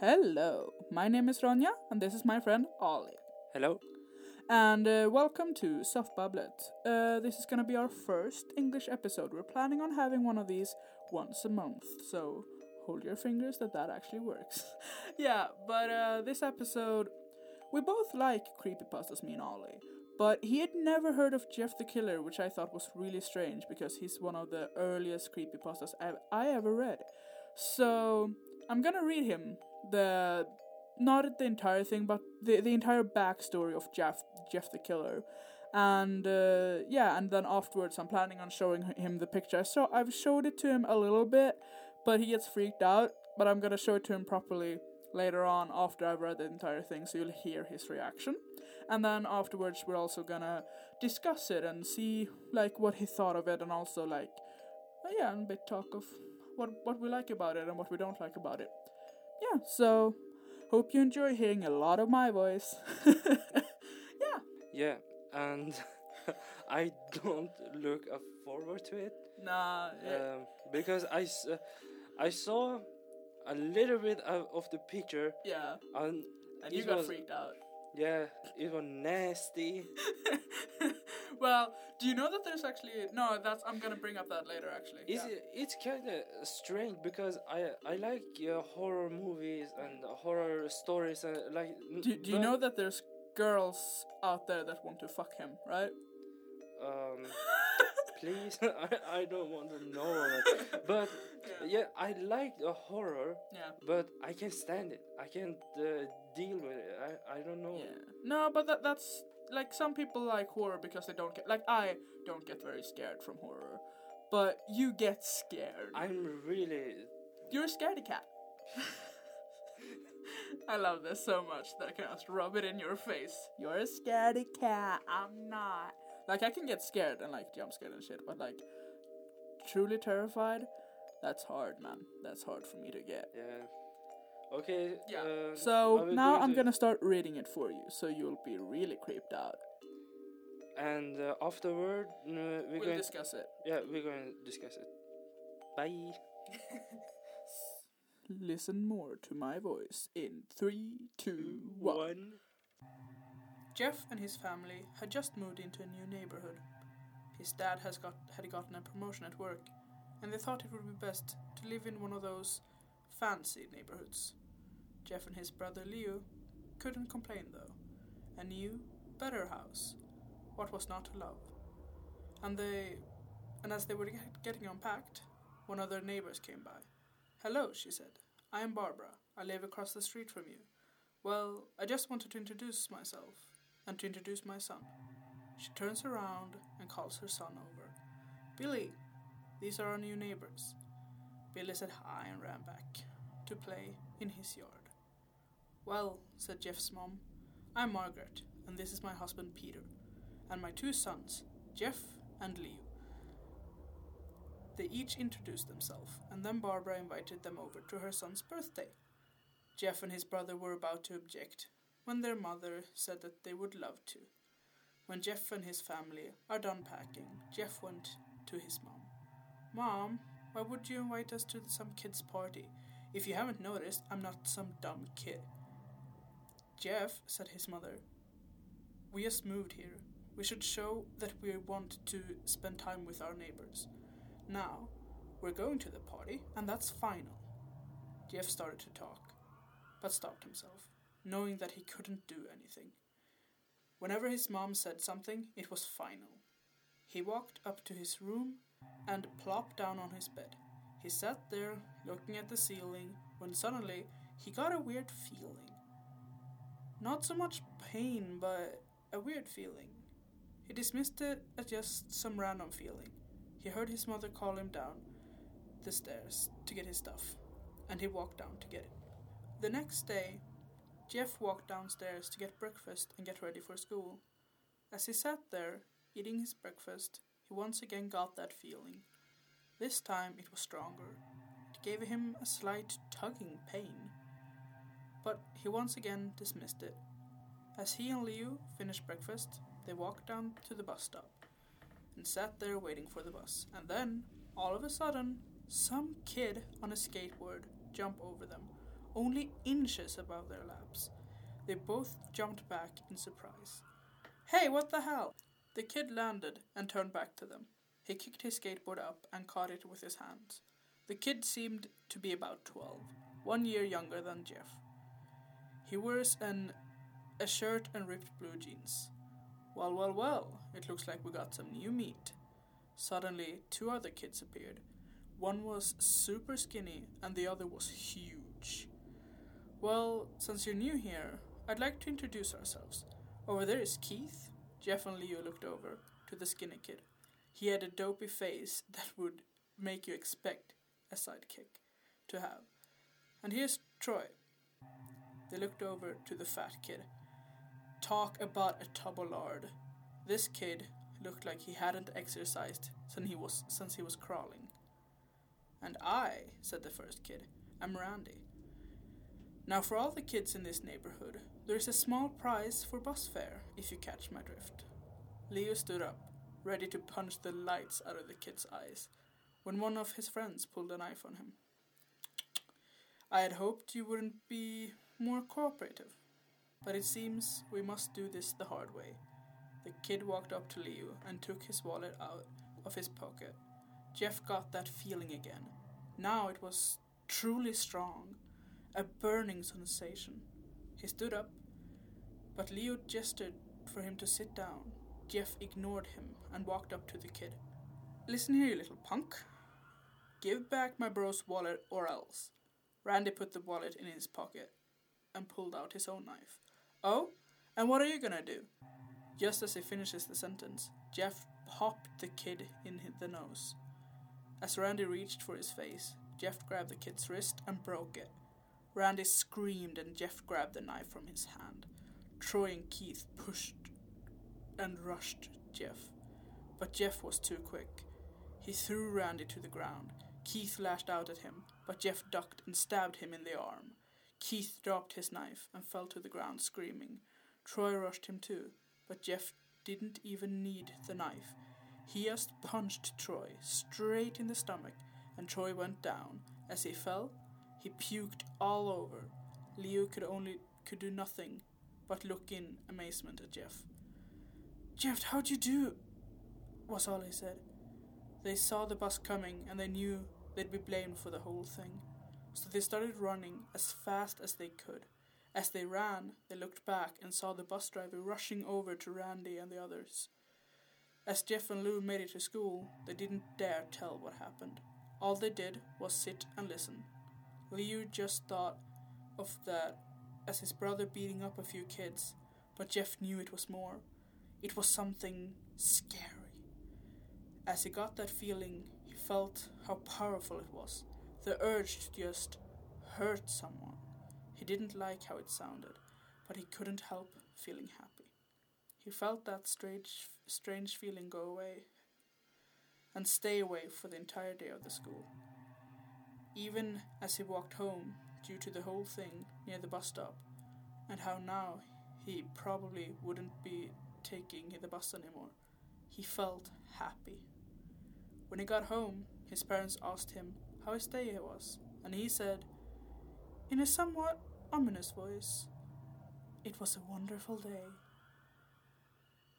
Hello, my name is Ronja, and this is my friend Ollie. Hello. And uh, welcome to Soft Bubblet. Uh, this is gonna be our first English episode. We're planning on having one of these once a month, so hold your fingers that that actually works. yeah, but uh, this episode, we both like creepypastas, me and Ollie. But he had never heard of Jeff the Killer, which I thought was really strange because he's one of the earliest creepypastas I've, I ever read. So I'm gonna read him the not the entire thing, but the the entire backstory of Jeff Jeff the Killer, and uh, yeah, and then afterwards I'm planning on showing him the picture. So I've showed it to him a little bit, but he gets freaked out. But I'm gonna show it to him properly later on after I've read the entire thing, so you'll hear his reaction. And then afterwards we're also gonna discuss it and see like what he thought of it, and also like yeah, and a bit talk of what what we like about it and what we don't like about it. Yeah, so hope you enjoy hearing a lot of my voice. yeah. Yeah, and I don't look forward to it Nah. yeah. um, because I, uh, I saw a little bit of, of the picture yeah. and And you got was- freaked out. Yeah, it was nasty. well, do you know that there's actually no? That's I'm gonna bring up that later. Actually. It's yeah. it's kind of strange because I I like uh, horror movies and horror stories and like. Do, do you know that there's girls out there that want to fuck him, right? Um, please, I I don't want to know but yeah, I like the horror. Yeah. But I can't stand it. I can't uh, deal with it. I, I don't know. Yeah. No, but that that's like some people like horror because they don't get like I don't get very scared from horror, but you get scared. I'm really. You're a scaredy cat. I love this so much that I can just rub it in your face. You're a scaredy cat. I'm not. Like I can get scared and like jump scared and shit, but like truly terrified, that's hard, man. That's hard for me to get. Yeah. Okay. Yeah. Uh, So now I'm to- gonna start reading it for you, so you'll be really creeped out. And uh, afterward, uh, we're We'll going. discuss it. yeah, we're going to discuss it. Bye. Listen more to my voice in three, two, one. Jeff and his family had just moved into a new neighborhood. His dad has got had gotten a promotion at work, and they thought it would be best to live in one of those fancy neighborhoods. Jeff and his brother Leo couldn't complain though. A new, better house. What was not to love? And they, and as they were get- getting unpacked, one of their neighbors came by. Hello, she said. I am Barbara. I live across the street from you. Well, I just wanted to introduce myself and to introduce my son. She turns around and calls her son over. Billy, these are our new neighbors. Billy said hi and ran back to play in his yard. Well, said Jeff's mom, I'm Margaret, and this is my husband Peter, and my two sons, Jeff and Leo. They each introduced themselves, and then Barbara invited them over to her son's birthday. Jeff and his brother were about to object when their mother said that they would love to. When Jeff and his family are done packing, Jeff went to his mom. Mom, why would you invite us to some kid's party? If you haven't noticed, I'm not some dumb kid. Jeff, said his mother, we just moved here. We should show that we want to spend time with our neighbors. Now, we're going to the party, and that's final. Jeff started to talk, but stopped himself, knowing that he couldn't do anything. Whenever his mom said something, it was final. He walked up to his room and plopped down on his bed. He sat there, looking at the ceiling, when suddenly he got a weird feeling. Not so much pain, but a weird feeling. He dismissed it as just some random feeling. He heard his mother call him down the stairs to get his stuff, and he walked down to get it. The next day, Jeff walked downstairs to get breakfast and get ready for school. As he sat there, eating his breakfast, he once again got that feeling. This time it was stronger. It gave him a slight tugging pain. But he once again dismissed it. As he and Liu finished breakfast, they walked down to the bus stop and sat there waiting for the bus. And then, all of a sudden, some kid on a skateboard jumped over them. only inches above their laps. They both jumped back in surprise. Hey, what the hell? The kid landed and turned back to them. He kicked his skateboard up and caught it with his hands. The kid seemed to be about 12, one year younger than Jeff. He wears an, a shirt and ripped blue jeans. Well, well, well, it looks like we got some new meat. Suddenly, two other kids appeared. One was super skinny and the other was huge. Well, since you're new here, I'd like to introduce ourselves. Over there is Keith. Jeff and Leo looked over to the skinny kid. He had a dopey face that would make you expect a sidekick to have. And here's Troy. They looked over to the fat kid. Talk about a tubble This kid looked like he hadn't exercised since he was since he was crawling. And I, said the first kid, am Randy. Now for all the kids in this neighborhood, there is a small prize for bus fare, if you catch my drift. Leo stood up, ready to punch the lights out of the kid's eyes, when one of his friends pulled a knife on him. I had hoped you wouldn't be more cooperative, but it seems we must do this the hard way. The kid walked up to Leo and took his wallet out of his pocket. Jeff got that feeling again. Now it was truly strong, a burning sensation. He stood up, but Leo gestured for him to sit down. Jeff ignored him and walked up to the kid. Listen here, you little punk. Give back my bro's wallet or else. Randy put the wallet in his pocket and pulled out his own knife. Oh? And what are you gonna do? Just as he finishes the sentence, Jeff popped the kid in the nose. As Randy reached for his face, Jeff grabbed the kid's wrist and broke it. Randy screamed and Jeff grabbed the knife from his hand. Troy and Keith pushed and rushed Jeff, but Jeff was too quick. He threw Randy to the ground. Keith lashed out at him, but Jeff ducked and stabbed him in the arm. Keith dropped his knife and fell to the ground screaming. Troy rushed him too, but Jeff didn't even need the knife. He just punched Troy straight in the stomach, and Troy went down. As he fell, he puked all over. Leo could only could do nothing but look in amazement at Jeff. Jeff, how'd you do? was all he said. They saw the bus coming and they knew they'd be blamed for the whole thing. So they started running as fast as they could. As they ran, they looked back and saw the bus driver rushing over to Randy and the others. As Jeff and Lou made it to school, they didn't dare tell what happened. All they did was sit and listen. Leo just thought of that as his brother beating up a few kids, but Jeff knew it was more. It was something scary. As he got that feeling, he felt how powerful it was the urge to just hurt someone. He didn't like how it sounded, but he couldn't help feeling happy. He felt that strange, strange feeling go away and stay away for the entire day of the school. Even as he walked home, due to the whole thing near the bus stop, and how now he probably wouldn't be taking the bus anymore, he felt happy. When he got home, his parents asked him how his day was, and he said, in a somewhat ominous voice. It was a wonderful day.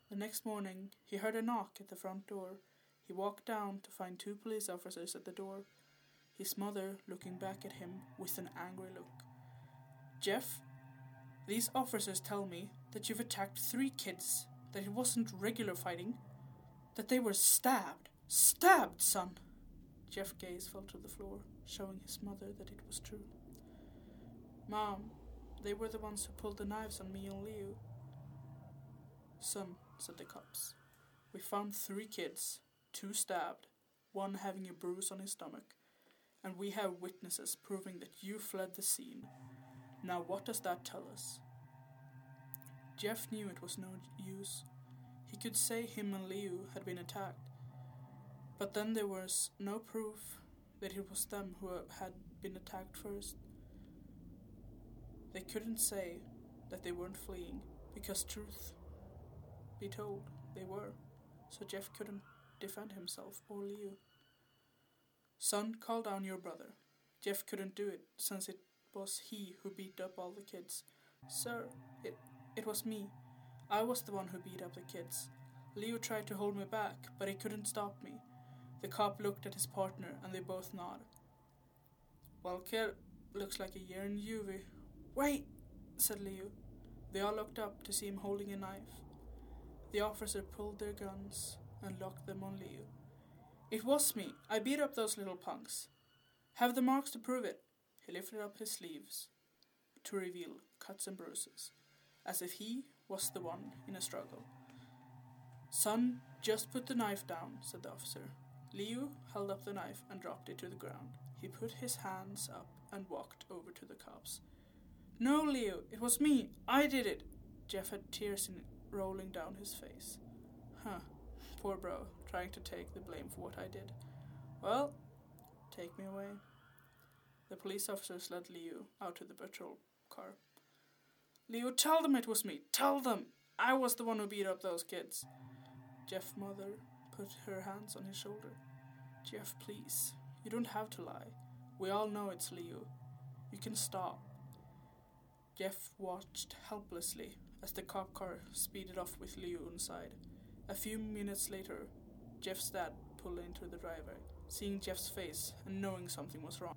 The next morning, he heard a knock at the front door. He walked down to find two police officers at the door, his mother looking back at him with an angry look. Jeff, these officers tell me that you've attacked three kids, that it wasn't regular fighting, that they were stabbed. Stabbed, son! Jeff's gaze fell to the floor, showing his mother that it was true. Mom, they were the ones who pulled the knives on me and Leo. Son, said the cops, we found three kids, two stabbed, one having a bruise on his stomach, and we have witnesses proving that you fled the scene. Now, what does that tell us? Jeff knew it was no use. He could say him and Liu had been attacked, but then there was no proof that it was them who had been attacked first. They couldn't say that they weren't fleeing because truth be told they were, so Jeff couldn't defend himself or Leo. Son, call down your brother. Jeff couldn't do it since it was he who beat up all the kids. Sir, it, it was me. I was the one who beat up the kids. Leo tried to hold me back, but he couldn't stop me. The cop looked at his partner and they both nodded. Well, kid, looks like a year in juvie. Wait, said Leo. They all looked up to see him holding a knife. The officer pulled their guns and locked them on Leo. It was me. I beat up those little punks. Have the marks to prove it. He lifted up his sleeves to reveal cuts and bruises, as if he was the one in a struggle. Son, just put the knife down, said the officer. Leo held up the knife and dropped it to the ground. He put his hands up and walked over to the cops. No, Leo, it was me. I did it. Jeff had tears in, rolling down his face. Huh, poor bro, trying to take the blame for what I did. Well, take me away. The police officers led Leo out to the patrol car. Leo, tell them it was me. Tell them. I was the one who beat up those kids. Jeff's mother put her hands on his shoulder. Jeff, please. You don't have to lie. We all know it's Leo. You can stop. Jeff watched helplessly as the cop car speeded off with Leo inside. A few minutes later, Jeff's dad pulled into the driveway, seeing Jeff's face and knowing something was wrong.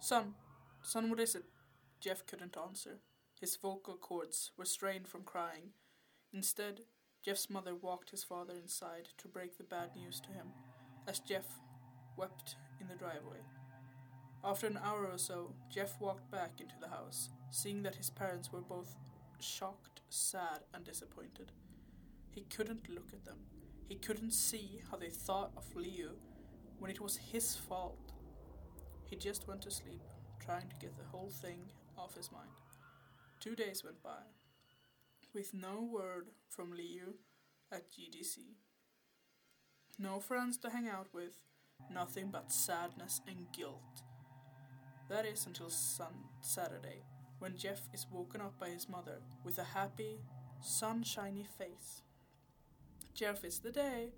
Son, son, what is it? Jeff couldn't answer. His vocal cords were strained from crying. Instead, Jeff's mother walked his father inside to break the bad news to him, as Jeff wept in the driveway. After an hour or so, Jeff walked back into the house, seeing that his parents were both shocked, sad, and disappointed. He couldn't look at them. He couldn't see how they thought of Leo when it was his fault. He just went to sleep, trying to get the whole thing off his mind. Two days went by, with no word from Leo at JDC. No friends to hang out with, nothing but sadness and guilt. That is until sun Saturday, when Jeff is woken up by his mother with a happy, sunshiny face. Jeff, it's the day,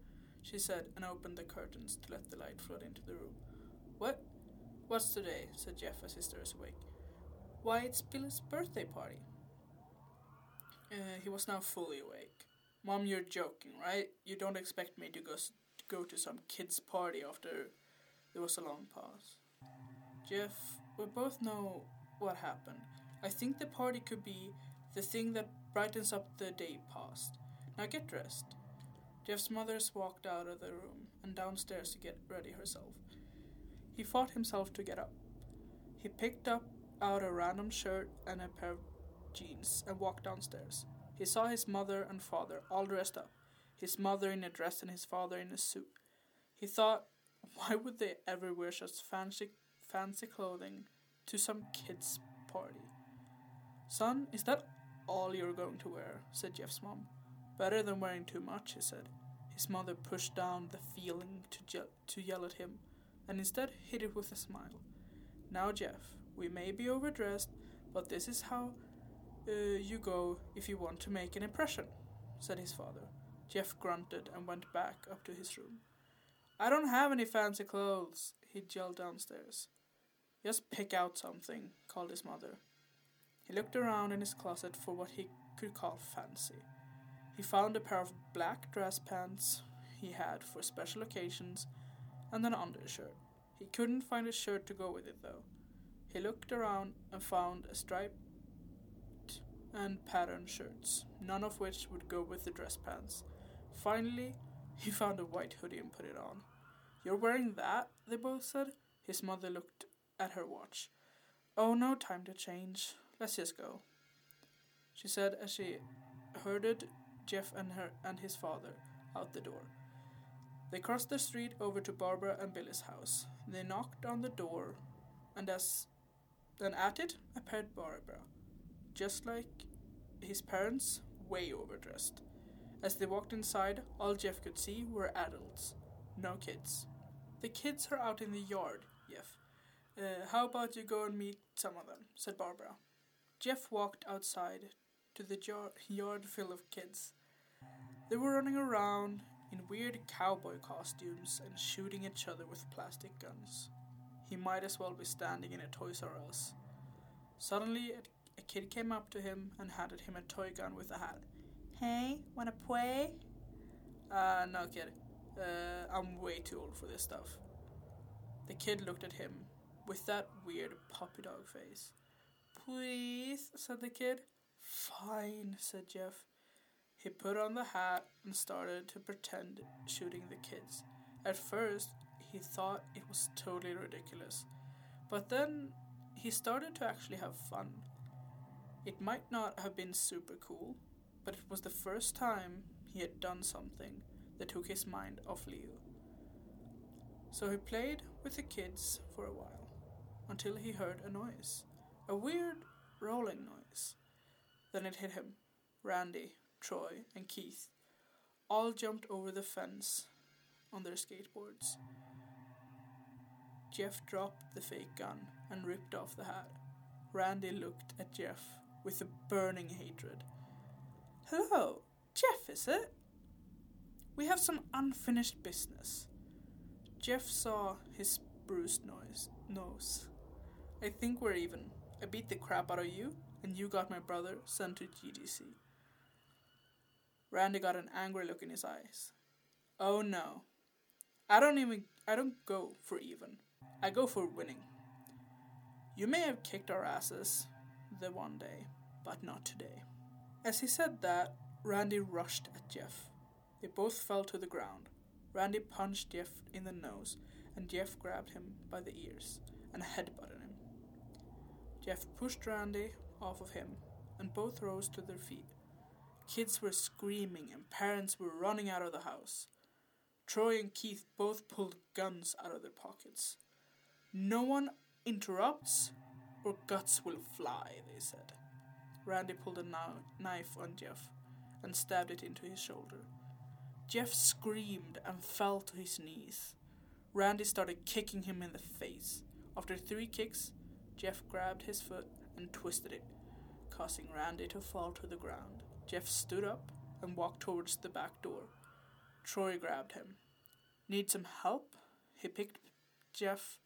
she said, and opened the curtains to let the light flood into the room. What? What's today? said Jeff as he stirs awake. Why, it's Billy's birthday party. Uh, he was now fully awake. Mom, you're joking, right? You don't expect me to go, to go to some kid's party after there was a long pause. Jeff, we both know what happened. I think the party could be the thing that brightens up the day past. Now get dressed. Jeff's mother walked out of the room and downstairs to get ready herself. He fought himself to get up. He picked up out a random shirt and a pair of jeans and walked downstairs. He saw his mother and father all dressed up, his mother in a dress and his father in a suit. He thought, why would they ever wear such fancy, fancy clothing to some kid's party? Son, is that all you're going to wear? said Jeff's mom. Better than wearing too much, he said. His mother pushed down the feeling to, je- to yell at him and instead hid it with a smile. Now, Jeff, we may be overdressed, but this is how uh, you go if you want to make an impression, said his father. Jeff grunted and went back up to his room. I don't have any fancy clothes, he yelled downstairs. Just pick out something, called his mother. He looked around in his closet for what he could call fancy. He found a pair of black dress pants he had for special occasions and an undershirt. He couldn't find a shirt to go with it, though. He looked around and found a striped and patterned shirts, none of which would go with the dress pants. Finally, he found a white hoodie and put it on. You're wearing that? they both said. His mother looked at her watch. Oh, no time to change. Let's just go. She said as she herded Jeff and her and his father out the door. They crossed the street over to Barbara and Billy's house. They knocked on the door, and as and at it appeared Barbara, just like his parents, way overdressed. As they walked inside, all Jeff could see were adults, no kids. The kids are out in the yard, Jeff. Uh, how about you go and meet some of them? said Barbara. Jeff walked outside to the jar- yard full of kids. They were running around, in weird cowboy costumes and shooting each other with plastic guns. He might as well be standing in a Toys R Us. Suddenly, a kid came up to him and handed him a toy gun with a hat. Hey, wanna play? Uh, no, kid. Uh, I'm way too old for this stuff. The kid looked at him with that weird puppy dog face. Please, said the kid. Fine, said Jeff. He put on the hat and started to pretend shooting the kids. At first, he thought it was totally ridiculous, but then he started to actually have fun. It might not have been super cool, but it was the first time he had done something that took his mind off Leo. So he played with the kids for a while until he heard a noise a weird rolling noise. Then it hit him. Randy, Troy, and Keith all jumped over the fence on their skateboards. Jeff dropped the fake gun and ripped off the hat. Randy looked at Jeff with a burning hatred. Hello, Jeff, is it? We have some unfinished business. Jeff saw his bruised nose. nose. I think we're even. I beat the crap out of you, and you got my brother sent to JDC. Randy got an angry look in his eyes. Oh no. I don't even I don't go for even. I go for winning. You may have kicked our asses the one day, but not today. As he said that, Randy rushed at Jeff. They both fell to the ground. Randy punched Jeff in the nose, and Jeff grabbed him by the ears and headbutted him. Jeff pushed Randy off of him, and both rose to their feet. Kids were screaming, and parents were running out of the house. Troy and Keith both pulled guns out of their pockets. No one interrupts, or guts will fly, they said. Randy pulled a knife on Jeff and stabbed it into his shoulder. Jeff screamed and fell to his knees. Randy started kicking him in the face. After three kicks, Jeff grabbed his foot and twisted it, causing Randy to fall to the ground. Jeff stood up and walked towards the back door. Troy grabbed him. Need some help? He picked Jeff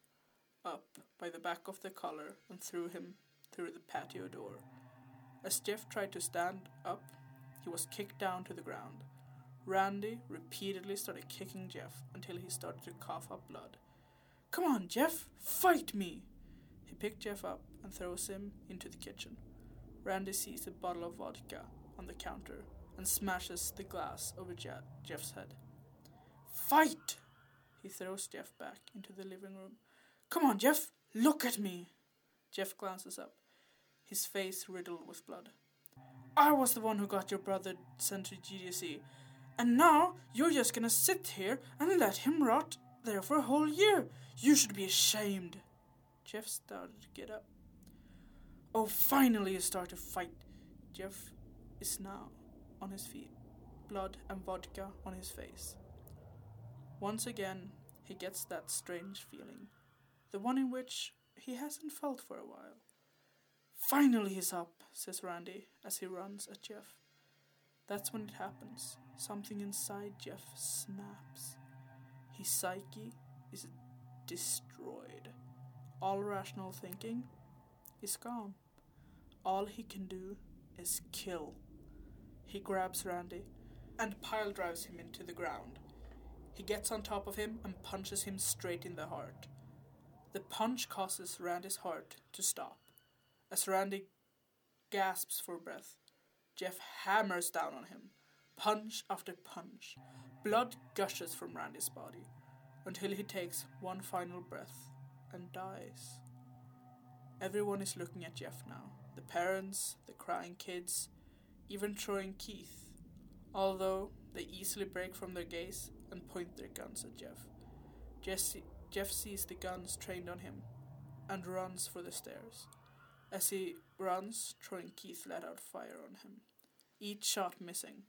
up by the back of the collar and threw him through the patio door. As Jeff tried to stand up, he was kicked down to the ground. Randy repeatedly started kicking Jeff until he started to cough up blood. Come on, Jeff, fight me! He picked Jeff up and throws him into the kitchen. Randy sees a bottle of vodka on the counter and smashes the glass over Je- Jeff's head. Fight! He throws Jeff back into the living room. Come on, Jeff, look at me! Jeff glances up, his face riddled with blood. I was the one who got your brother sent to JDC, and now you're just gonna sit here and let him rot there for a whole year. You should be ashamed. Jeff started to get up. Oh, finally you start to fight. Jeff is now on his feet, blood and vodka on his face. Once again, he gets that strange feeling, the one in which he hasn't felt for a while. Finally he's up, says Randy as he runs at Jeff. That's when it happens. Something inside Jeff snaps. His psyche is destroyed. All rational thinking is gone. All he can do is kill. He grabs Randy and pile drives him into the ground. He gets on top of him and punches him straight in the heart. The punch causes Randy's heart to stop. As Randy gasps for breath, Jeff hammers down on him, punch after punch. Blood gushes from Randy's body until he takes one final breath and dies. Everyone is looking at Jeff now the parents, the crying kids, even Troy and Keith, although they easily break from their gaze and point their guns at Jeff. Jesse, Jeff sees the guns trained on him and runs for the stairs. As he runs, Troy and Keith let out fire on him, each shot missing.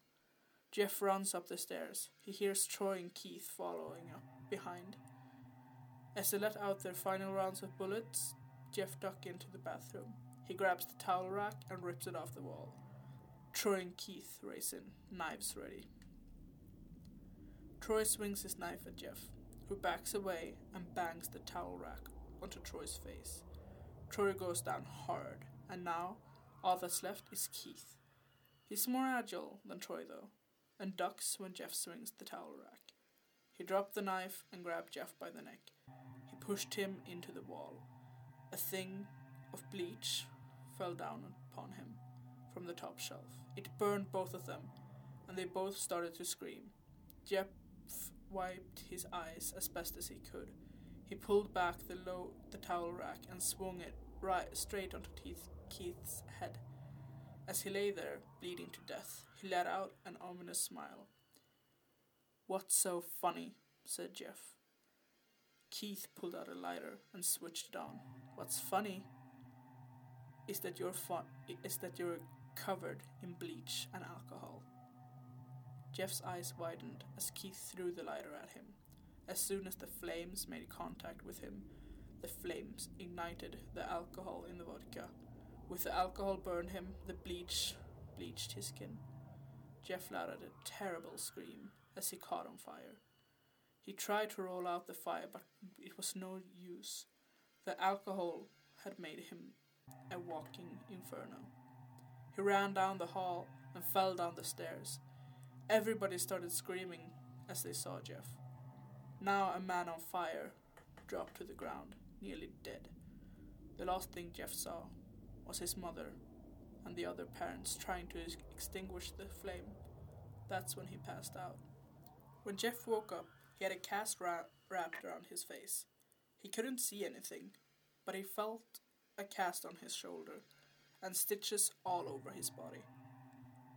Jeff runs up the stairs. He hears Troy and Keith following up behind. As they let out their final rounds of bullets, Jeff ducks into the bathroom. He grabs the towel rack and rips it off the wall. Troy and Keith race in, knives ready. Troy swings his knife at Jeff, who backs away and bangs the towel rack onto Troy's face. Troy goes down hard, and now all that's left is Keith. He's more agile than Troy, though, and ducks when Jeff swings the towel rack. He dropped the knife and grabbed Jeff by the neck. He pushed him into the wall. A thing of bleach fell down upon him from the top shelf. It burned both of them, and they both started to scream. Jeff wiped his eyes as best as he could. He pulled back the low the towel rack and swung it right straight onto Keith, Keith's head. As he lay there, bleeding to death, he let out an ominous smile. What's so funny? said Jeff. Keith pulled out a lighter and switched it on. What's funny is that you're fun is that you're covered in bleach and alcohol. Jeff's eyes widened as Keith threw the lighter at him. As soon as the flames made contact with him, the flames ignited the alcohol in the vodka. With the alcohol burned him, the bleach bleached his skin. Jeff let out a terrible scream as he caught on fire. He tried to roll out the fire, but it was no use. The alcohol had made him a walking inferno. He ran down the hall and fell down the stairs. Everybody started screaming as they saw Jeff. Now a man on fire dropped to the ground, nearly dead. The last thing Jeff saw was his mother and the other parents trying to extinguish the flame. That's when he passed out. When Jeff woke up, he had a cast ra- wrapped around his face. He couldn't see anything, but he felt a cast on his shoulder and stitches all over his body.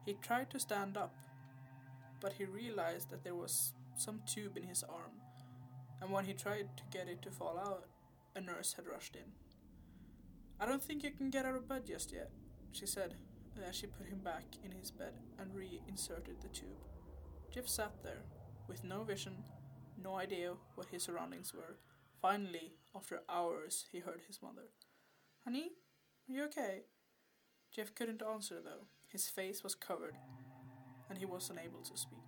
He tried to stand up, but he realized that there was some tube in his arm, and when he tried to get it to fall out, a nurse had rushed in. I don't think you can get out of bed just yet, she said as she put him back in his bed and reinserted the tube. Jeff sat there, with no vision, no idea what his surroundings were. Finally, after hours, he heard his mother. Honey, are you okay? Jeff couldn't answer though. His face was covered, and he was unable to speak.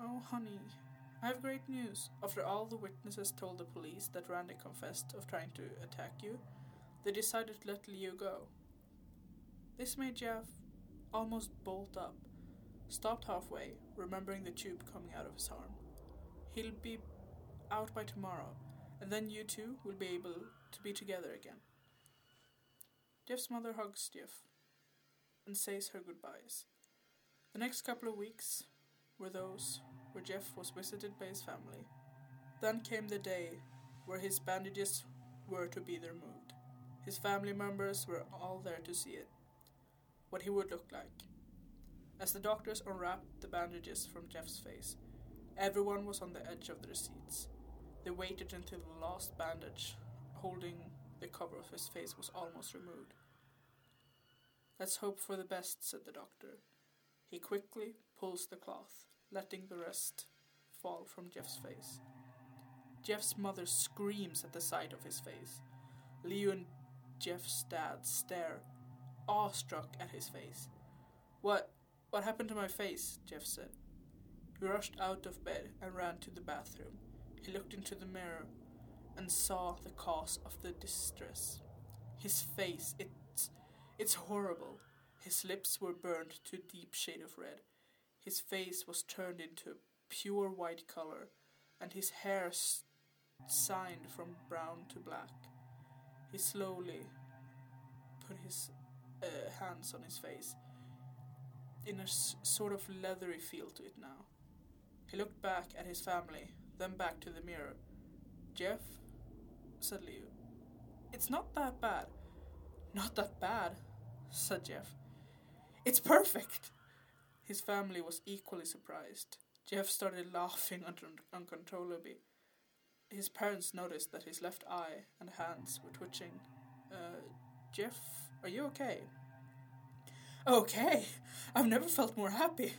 Oh, honey, I have great news. After all the witnesses told the police that Randy confessed of trying to attack you, they decided to let Leo go. This made Jeff almost bolt up, stopped halfway, remembering the tube coming out of his arm. He'll be out by tomorrow, and then you two will be able to be together again. Jeff's mother hugs Jeff and says her goodbyes. The next couple of weeks were those where Jeff was visited by his family. Then came the day where his bandages were to be removed. His family members were all there to see it, what he would look like. As the doctors unwrapped the bandages from Jeff's face, everyone was on the edge of their seats. They waited until the last bandage holding the cover of his face was almost removed. Let's hope for the best, said the doctor. He quickly pulls the cloth, letting the rest fall from Jeff's face. Jeff's mother screams at the sight of his face. Leo and Jeff's dad stare, awestruck at his face. What what happened to my face? Jeff said. He rushed out of bed and ran to the bathroom. He looked into the mirror and saw the cause of the distress. His face, it's, it's horrible. His lips were burned to a deep shade of red. His face was turned into a pure white color, and his hair signed from brown to black. He slowly put his uh, hands on his face, in a s- sort of leathery feel to it now. He looked back at his family, then back to the mirror. Jeff, said Leo. It's not that bad. Not that bad, said Jeff. It's perfect. His family was equally surprised. Jeff started laughing un- uncontrollably. His parents noticed that his left eye and hands were twitching. Uh, Jeff, are you okay? Okay, I've never felt more happy.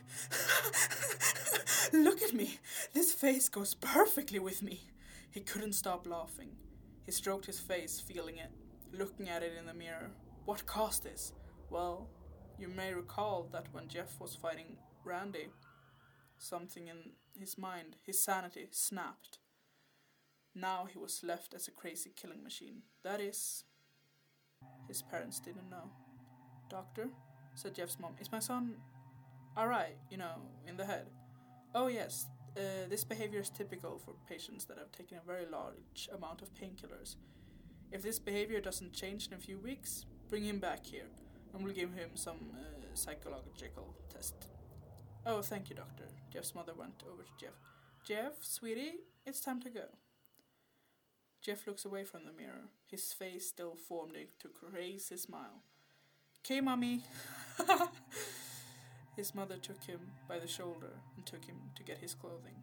Look at me. This face goes perfectly with me. He couldn't stop laughing. He stroked his face, feeling it, looking at it in the mirror. What caused this? Well, you may recall that when Jeff was fighting Randy, something in his mind, his sanity, snapped. Now he was left as a crazy killing machine. That is, his parents didn't know. Doctor, said Jeff's mom, is my son alright, you know, in the head? Oh, yes. Uh, this behavior is typical for patients that have taken a very large amount of painkillers. If this behavior doesn't change in a few weeks, bring him back here, and we'll give him some uh, psychological test. Oh, thank you, doctor. Jeff's mother went over to Jeff. Jeff, sweetie, it's time to go. Jeff looks away from the mirror, his face still formed into a crazy smile. Okay, mummy. his mother took him by the shoulder and took him to get his clothing.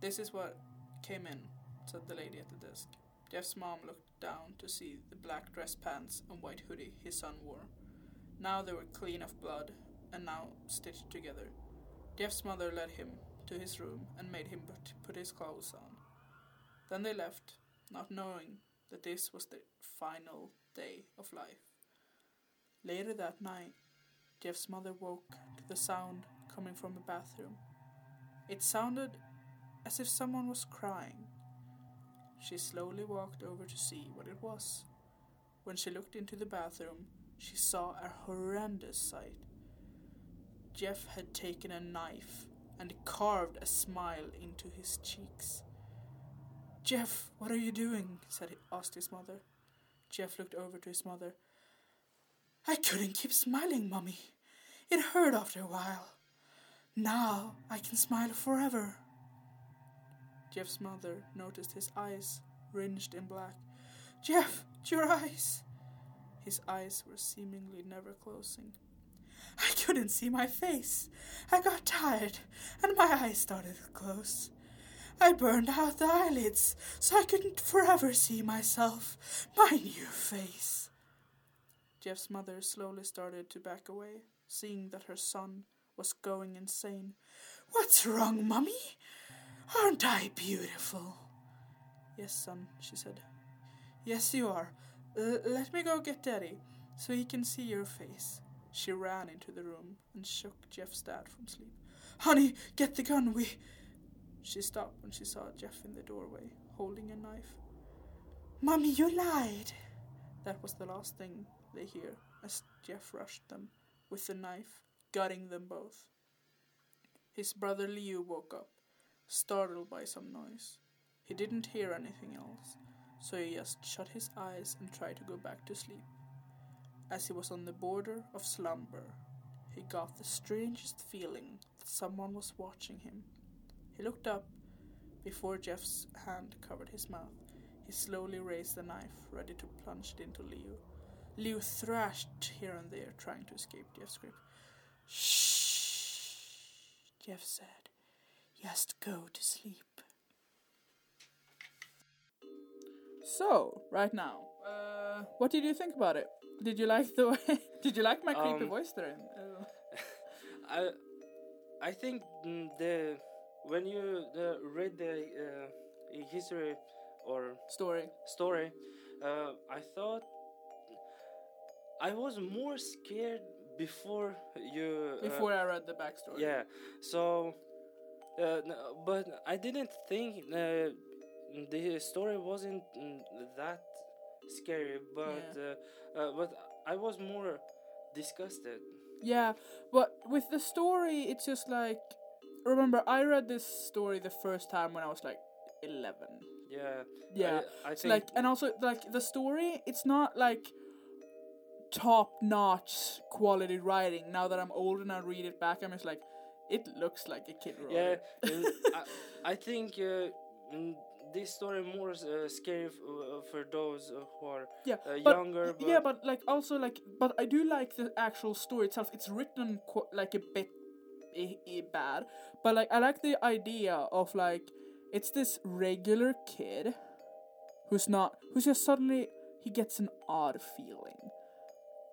This is what came in, said the lady at the desk. Jeff's mom looked down to see the black dress pants and white hoodie his son wore. Now they were clean of blood and now stitched together. Jeff's mother led him to his room and made him put his clothes on. Then they left, not knowing that this was the final day of life. Later that night, Jeff's mother woke to the sound coming from the bathroom. It sounded as if someone was crying. She slowly walked over to see what it was. When she looked into the bathroom, she saw a horrendous sight. Jeff had taken a knife and carved a smile into his cheeks. Jeff, what are you doing? said asked his mother. Jeff looked over to his mother. I couldn't keep smiling, Mummy. It hurt after a while. Now I can smile forever. Jeff's mother noticed his eyes ringed in black. Jeff, your eyes! His eyes were seemingly never closing. I couldn't see my face. I got tired, and my eyes started to close. I burned out the eyelids so I couldn't forever see myself, my new face. Jeff's mother slowly started to back away, seeing that her son was going insane. What's wrong, Mummy? Aren't I beautiful? Yes, son, she said. Yes, you are. Uh, let me go get Daddy, so he can see your face. She ran into the room and shook Jeff's dad from sleep. Honey, get the gun, we. She stopped when she saw Jeff in the doorway, holding a knife. Mummy, you lied. That was the last thing they hear as Jeff rushed them with the knife, gutting them both. His brother Leo woke up, startled by some noise. He didn't hear anything else, so he just shut his eyes and tried to go back to sleep. As he was on the border of slumber, he got the strangest feeling that someone was watching him. He looked up. Before Jeff's hand covered his mouth, he slowly raised the knife, ready to plunge it into Leo. Leo thrashed here and there, trying to escape Jeff's grip. Shh, Jeff said. Just go to sleep. So, right now, uh, what did you think about it? Did you like the way? did you like my creepy um, voice there? Uh, I, I think mm, the when you uh, read the uh, history or story story, uh, I thought I was more scared before you. Uh, before I read the backstory. Yeah. So, but I didn't think the story wasn't mm, that scary, but yeah. uh, uh, but I was more disgusted. Yeah, but with the story, it's just like remember I read this story the first time when I was like eleven. Yeah. Yeah. I, I so like, and also like the story, it's not like top notch quality writing. Now that I'm old and I read it back, I'm just like, it looks like a kid yeah. I, I think uh, this story more uh, scary uh, for those uh, who are yeah, uh, but, younger. But yeah, but like also like, but I do like the actual story itself. It's written qu- like a bit bad, but like I like the idea of like it's this regular kid who's not who's just suddenly he gets an odd feeling,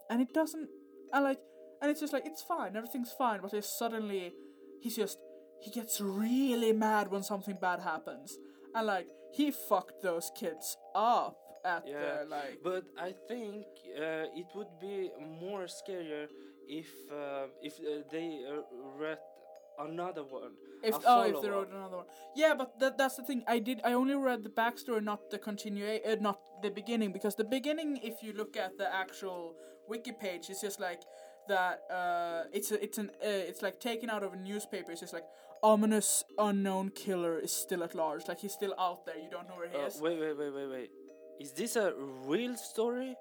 and it doesn't. I like, and it's just like it's fine, everything's fine, but then suddenly he's just he gets really mad when something bad happens and like he fucked those kids up at yeah, the like. But I think uh, it would be more scarier if uh, if uh, they uh, read another one. If oh, if they wrote another one, yeah, but that that's the thing. I did. I only read the backstory, not the continue, uh, not the beginning, because the beginning, if you look at the actual wiki page, it's just like that. Uh, it's a, it's an uh, it's like taken out of a newspaper. It's just like ominous unknown killer is still at large. Like he's still out there. You don't know where he uh, is. Wait, wait, wait, wait, wait. Is this a real story?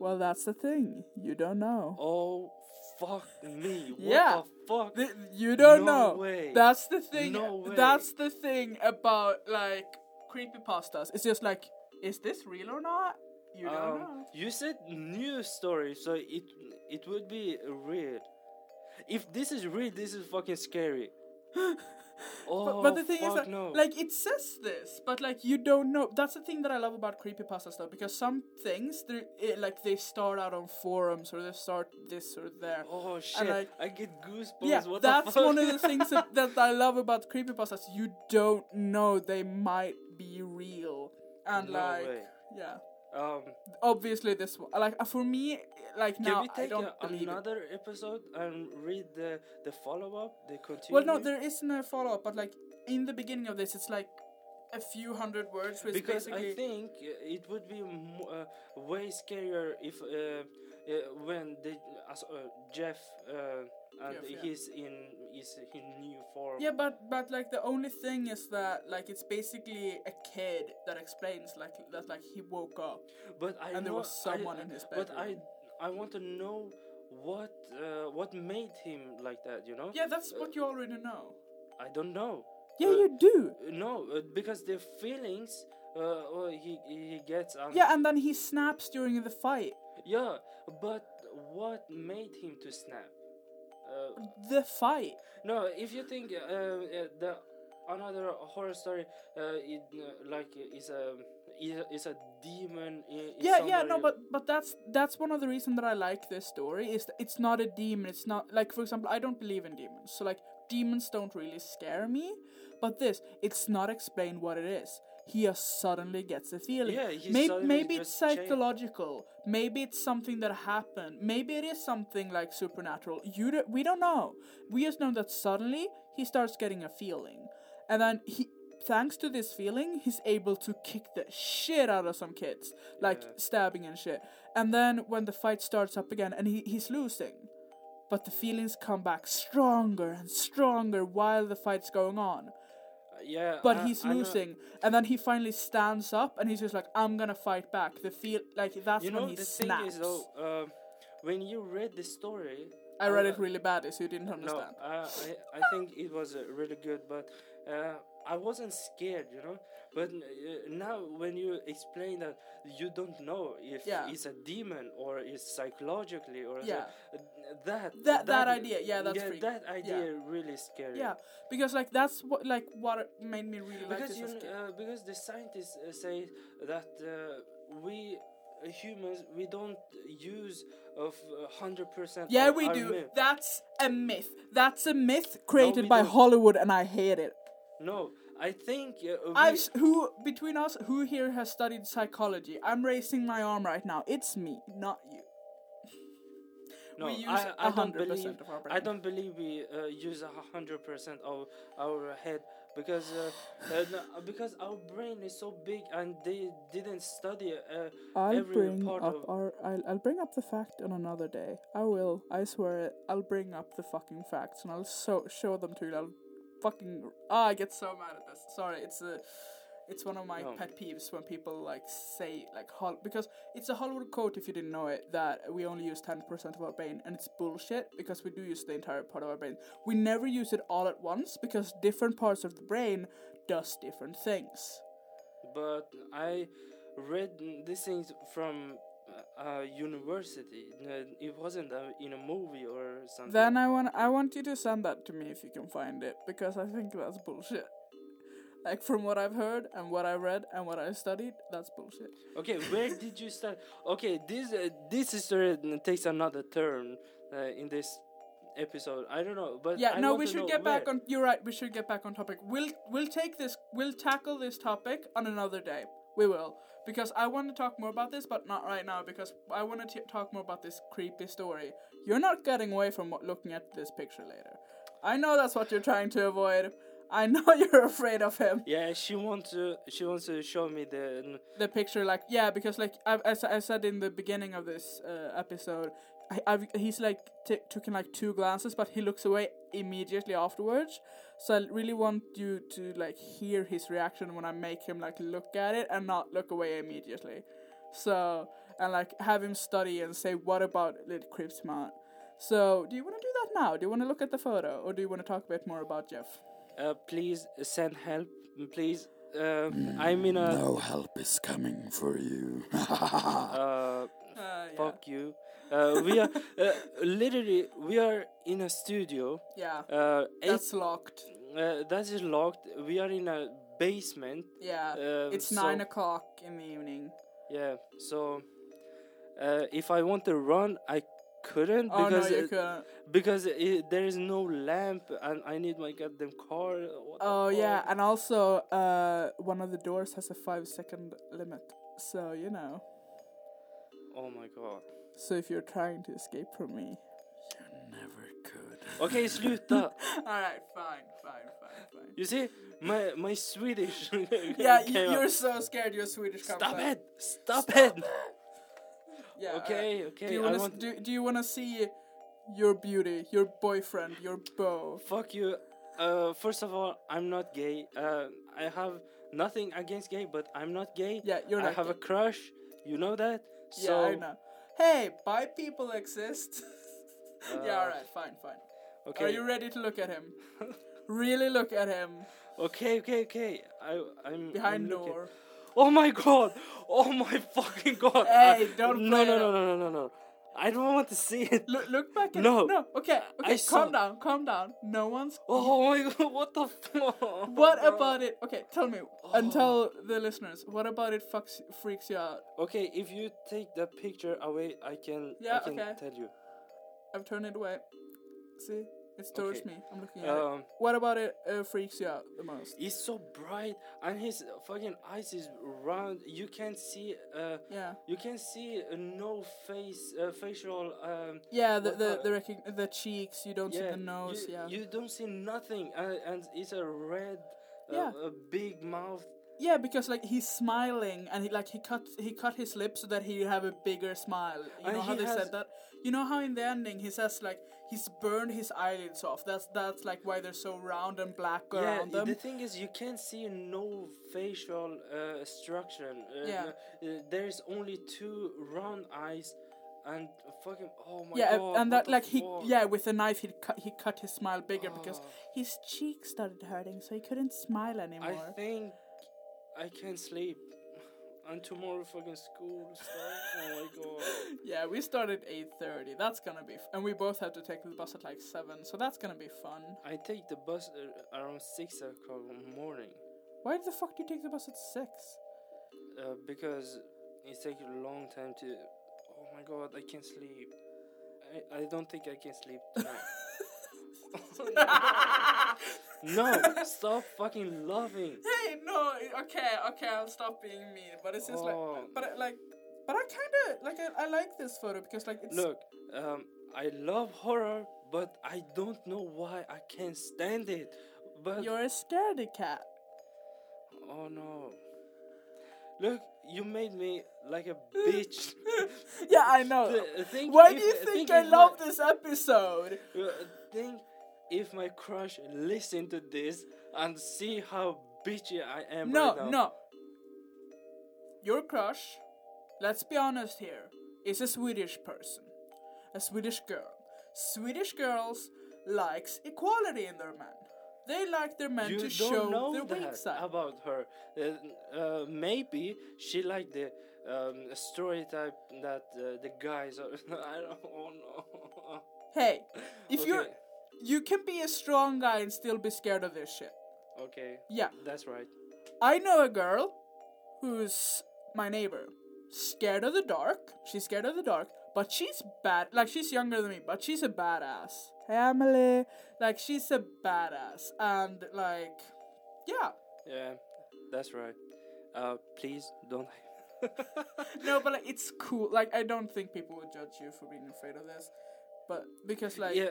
Well, that's the thing. You don't know. Oh fuck me. What yeah. the fuck? The, you don't no know. Way. That's the thing. No way. That's the thing about like creepy pastas. It's just like, is this real or not? You don't um, know. You said news story, so it it would be real. If this is real, this is fucking scary. Oh, but, but the thing is that, no. like, it says this, but like, you don't know. That's the thing that I love about creepypastas, though, because some things, they like, they start out on forums or they start this or there. Oh shit! And, like, I get goosebumps. Yeah, what that's one of the things that, that I love about creepypastas. You don't know they might be real, and no like, way. yeah. Um, obviously this one, like for me, like Can now, we take I don't a, another it. episode and read the the follow up, the continue? Well, no, there is no follow up, but like in the beginning of this, it's like a few hundred words. Which because I think it would be uh, way scarier if uh, uh, when they, uh, Jeff uh, and Jeff, he's yeah. in is in new form. Yeah, but but like the only thing is that like it's basically a kid that explains like that like he woke up. But I and know, there was someone I, in his bedroom. But I I want to know what uh, what made him like that. You know. Yeah, that's what you already know. I don't know. Yeah, uh, you do. No, uh, because the feelings uh, he he gets. Um, yeah, and then he snaps during the fight. Yeah, but what made him to snap? Uh, the fight. No, if you think uh, the another horror story, it like is a is a demon. Yeah, yeah, no, but but that's that's one of the reasons that I like this story is that it's not a demon. It's not like for example, I don't believe in demons, so like demons don't really scare me. But this, it's not explained what it is. He just suddenly gets a feeling. Yeah, maybe maybe it's psychological. Changed. Maybe it's something that happened. Maybe it is something like supernatural. You do, we don't know. We just know that suddenly he starts getting a feeling, and then he thanks to this feeling, he's able to kick the shit out of some kids, like yeah. stabbing and shit. And then when the fight starts up again, and he, he's losing, but the feelings come back stronger and stronger while the fight's going on. Uh, yeah, but I, he's losing, and then he finally stands up, and he's just like, "I'm gonna fight back." The feel like that's you when know, he the snaps. Thing is, though, uh, when you read the story, I read uh, it really badly, so you didn't understand. No, uh, I I think it was uh, really good, but uh, I wasn't scared, you know. But uh, now, when you explain that you don't know if yeah. it's a demon or it's psychologically or yeah. That, that, that that idea, yeah, that's yeah, that idea yeah. really scary. Yeah, because like that's what like what made me really because like this. You, uh, because the scientists uh, say that uh, we humans we don't use of hundred percent. Yeah, we do. Myth. That's a myth. That's a myth created no, by don't. Hollywood, and I hate it. No, I think uh, I've who between us who here has studied psychology. I'm raising my arm right now. It's me, not you. No, we use I, I don't believe. I don't believe we uh, use a hundred percent of our head because uh, uh, no, because our brain is so big and they didn't study uh, I'll every bring part up of our. I'll, I'll bring up the fact on another day. I will. I swear it. I'll bring up the fucking facts and I'll so show them to you. I'll fucking ah, I get so mad at this. Sorry, it's a it's one of my no. pet peeves when people like say like Hol- because it's a Hollywood quote if you didn't know it that we only use ten percent of our brain and it's bullshit because we do use the entire part of our brain. We never use it all at once because different parts of the brain does different things. But I read these things from uh, university. It wasn't a, in a movie or something. Then I want I want you to send that to me if you can find it because I think that's bullshit. Like from what I've heard and what I read and what I studied, that's bullshit. Okay, where did you start? Okay, this uh, this story takes another turn uh, in this episode. I don't know, but yeah, I no, we should get where. back on. You're right. We should get back on topic. We'll we'll take this. We'll tackle this topic on another day. We will because I want to talk more about this, but not right now because I want to talk more about this creepy story. You're not getting away from looking at this picture later. I know that's what you're trying to avoid. I know you're afraid of him. Yeah, she wants to. She wants to show me the. The picture, like yeah, because like I, as I said in the beginning of this uh, episode, I, I've, he's like t- taking like two glances, but he looks away immediately afterwards. So I really want you to like hear his reaction when I make him like look at it and not look away immediately. So and like have him study and say what about it creeps. So do you want to do that now? Do you want to look at the photo, or do you want to talk a bit more about Jeff? Uh, please send help, please. Uh, I'm in a. No help is coming for you. uh, Uh, fuck you. Uh, we are uh, literally we are in a studio. Yeah, Uh, that's locked. uh, that is locked. We are in a basement. Yeah, Uh, it's so- nine o'clock in the evening. Yeah. So, uh, if I want to run, I couldn't Oh no, because you it- couldn't. because it, there is no lamp and I need my goddamn car. What Oh yeah, and also uh, one of the doors has a five second limit. So you know. Oh my god. So if you're trying to escape from me. You never could. Okej, sluta. Alright, fine, fine, fine, fine. You see, my my Swedish. Yeah, came you, you're so scared your Swedish comes Stop out. it! Stop, it! Yeah. Okay, alright. okay. Do you I wanna want. do, do you wanna see your beauty, your boyfriend, your beau? Fuck you. Uh, first of all, I'm not gay. Uh, I have nothing against gay, but I'm not gay. Yeah, you're I not. have a gay. crush. You know that. Yeah, I know. Hey, bi people exist. yeah, Uh, alright, fine, fine. Okay. Are you ready to look at him? really look at him Okay, okay, okay. I, I'm behind I'm door. Oh my god! Oh my fucking god! Hey, don't No, play no, it no, no, no, no, no. I don't want to see it. Look, look back at No. No, okay, okay, I saw- calm down, calm down. No one's. Oh my god! What the fuck? What about it? Okay, tell me oh. and Oh. tell the listeners. What about it fucks freaks you out? Okay, if you take the picture away, I can. Yeah, I can okay. tell you. I've turned it away. See, it's towards Okay. me. I'm looking at it. Um, What about it uh, freaks you out the most? he's so bright, and his fucking eyes is round. You can't see. Uh, Yeah, you can see uh, no face, uh, facial. Um, yeah. The the the- recog- the cheeks. You don't see the nose. you, yeah. You don't see nothing, uh, and it's a red. Uh, Yeah. A big mouth. Yeah, because like he's smiling and he like he cut he cut his lips so that he have a bigger smile. You And know how they has- said that? You know how in the ending he says like he's burned his eyelids off. That's that's like why they're so round and black Yeah, around them. the thing is, you can't see no facial uh, structure. Uh, Yeah. uh, there's only two round eyes, and fucking oh my yeah, god. and that like he fuck? yeah with a knife he cut he cut his smile bigger because Oh. his cheeks started hurting, so he couldn't smile anymore. I think I can't sleep. And tomorrow fucking school starts. oh my god. yeah, we start at eight thirty. That's gonna be, f- and we both have to take the bus at like seven, so that's gonna be fun. I take the bus uh, around six o'clock in the morning. Why the fuck do you take the bus at six? Uh, because it takes a long time to. Oh my god, I can't sleep. I, I don't think I can sleep tonight. no, stop fucking laughing. Hey, no, okay, okay, I'll stop being mean. But it's just Oh. like, but like, but I kind of like I, I like this photo because like it's Look, um, I love horror, but I don't know why I can't stand it. But you're a scaredy cat. oh no. Look, you made me like a bitch. Yeah, I know. Th- think Why if- do you think, I love this episode? uh, think if my crush listen to this and see how bitchy I am No, right now. no. No. Your crush, let's be honest here, is a Swedish person, a Swedish girl. Swedish girls likes equality in their men. They like their men you to show know their weak side. about her. Uh, uh, maybe she like the um, stereotype that uh, the guys are. I don't know. Hey, if you're Okay. You can be a strong guy and still be scared of this shit. Okay, Yeah, that's right. I know a girl who's my neighbor. Scared of the dark. She's scared of the dark, but she's bad. Like she's younger than me, but she's a badass. Hey, Emily. Like she's a badass, and like, yeah. Yeah, that's right. Uh, please don't. No, but like it's cool. Like I don't think people would judge you for being afraid of this, but because like yeah,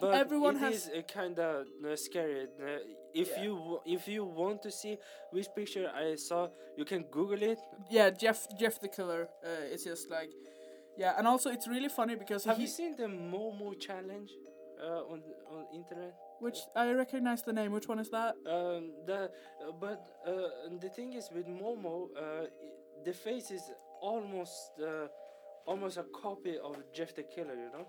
but Everyone it has- is uh, kind of uh, scary. Uh, if Yeah. you w- if you want to see which picture I saw, you can Google it. Yeah, Jeff Jeff the Killer. Uh, it's just like, yeah, and also it's really funny because Have you seen the Momo challenge uh, on on internet? which I recognize the name. Which one is that? Um, the uh, but uh, the thing is with Momo, uh, the face is almost uh, almost a copy of Jeff the Killer, you know.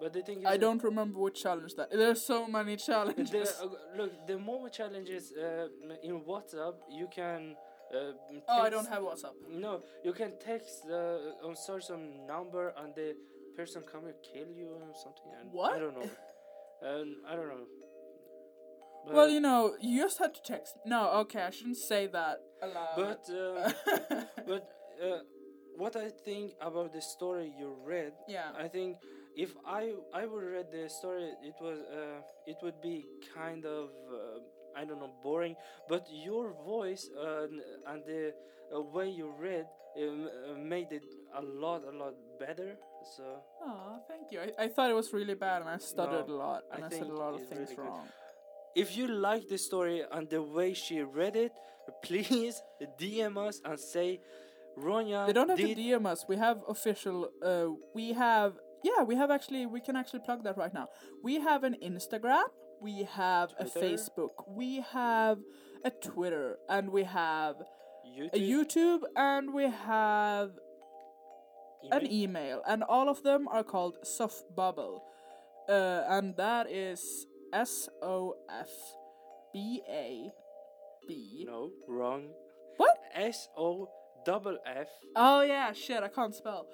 But the thing is, I don't remember which challenge that. There's so many challenges. Uh, look, the more challenges uh, in WhatsApp, you can. Uh, oh, I don't have WhatsApp. No, you can text uh, on search some number and the person come and kill you or something. And I don't know. Um, I don't know. But, well, you know, you just had to text. No, okay, I shouldn't say that aloud. But uh, but uh, what I think about the story you read, yeah, I think if I I would read the story, it was uh, it would be kind of uh, I don't know boring. But your voice uh, and the uh, way you read um, uh, made it a lot a lot better. So oh, thank you. I, I thought it was really bad, and I stuttered No, a lot, I and I, said a lot of things really good. wrong. if you like the story and the way she read it, please DM us and say. Ronya They don't have did to DM us. We have official. Uh, we have. Yeah, we have actually. We can actually plug that right now. We have an Instagram. We have a Facebook. We have a Twitter, and we have YouTube, a YouTube, and we have an email. email, and all of them are called Soft Bubble, uh, and that is S O F B A B. No, wrong. What? S O double F Oh yeah, shit, I can't spell.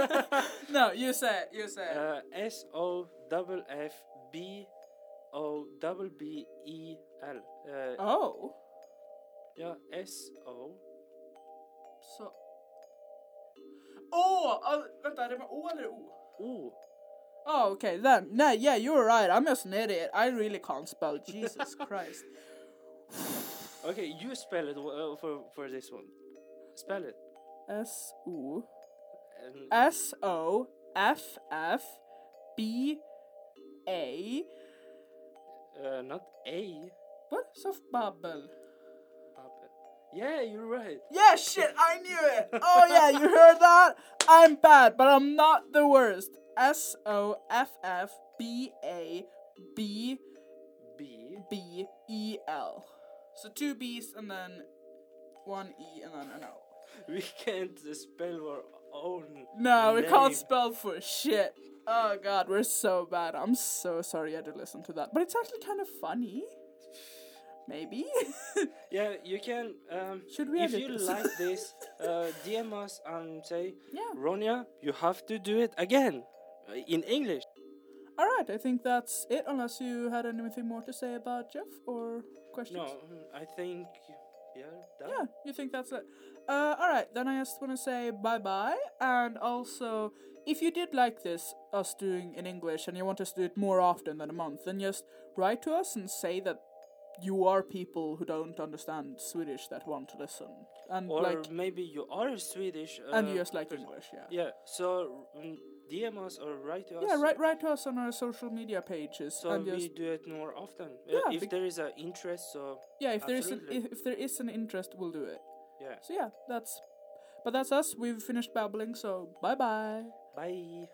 no, you say it. You say it. uh, S O double F B O double B E L. Uh, oh, Yeah, S O. så. Åh! Oh, vänta, är det med Å eller O? Oh, Oh, okay, then. No, yeah, you're right. I'm just an idiot. I really can't spell. Jesus Christ. okay. You spell it uh, for for this one. Spell it. S O S O F F B A. uh, not A. What? Soft bubble. Yeah, you're right. Yeah, shit, I knew it. Oh yeah, you heard that? I'm bad, but I'm not the worst. S O F F B A B B. B E L. So two B's and then one E and then an O. We can't spell our own. No, we can't spell for shit. Oh god, we're so bad. I'm so sorry you had to listen to that. But it's actually kind of funny. Maybe. Yeah, you can. Um, Should we if you this? like this, uh, DM us and say, yeah. Ronya, you have to do it again uh, in English. Alright, I think that's it, unless you had anything more to say about Jeff or questions. No, I think yeah, done. Yeah, you think that's it? Uh, alright, then I just want to say bye bye, and also, if you did like this, us doing in English, and you want us to do it more often than a month, then just write to us and say that you are people who don't understand Swedish that want to listen. And Or like, maybe you are Swedish. Uh, and you just like. English, yeah. Yeah, so mm, DM us or write to us. Yeah, write, write to us on our social media pages, So and we just do it more often. Uh, Yeah, if there is an interest, so yeah, if there is an, if, if there is an interest, we'll do it. yeah. So yeah, that's, but that's us. We've finished babbling, so bye bye. Bye.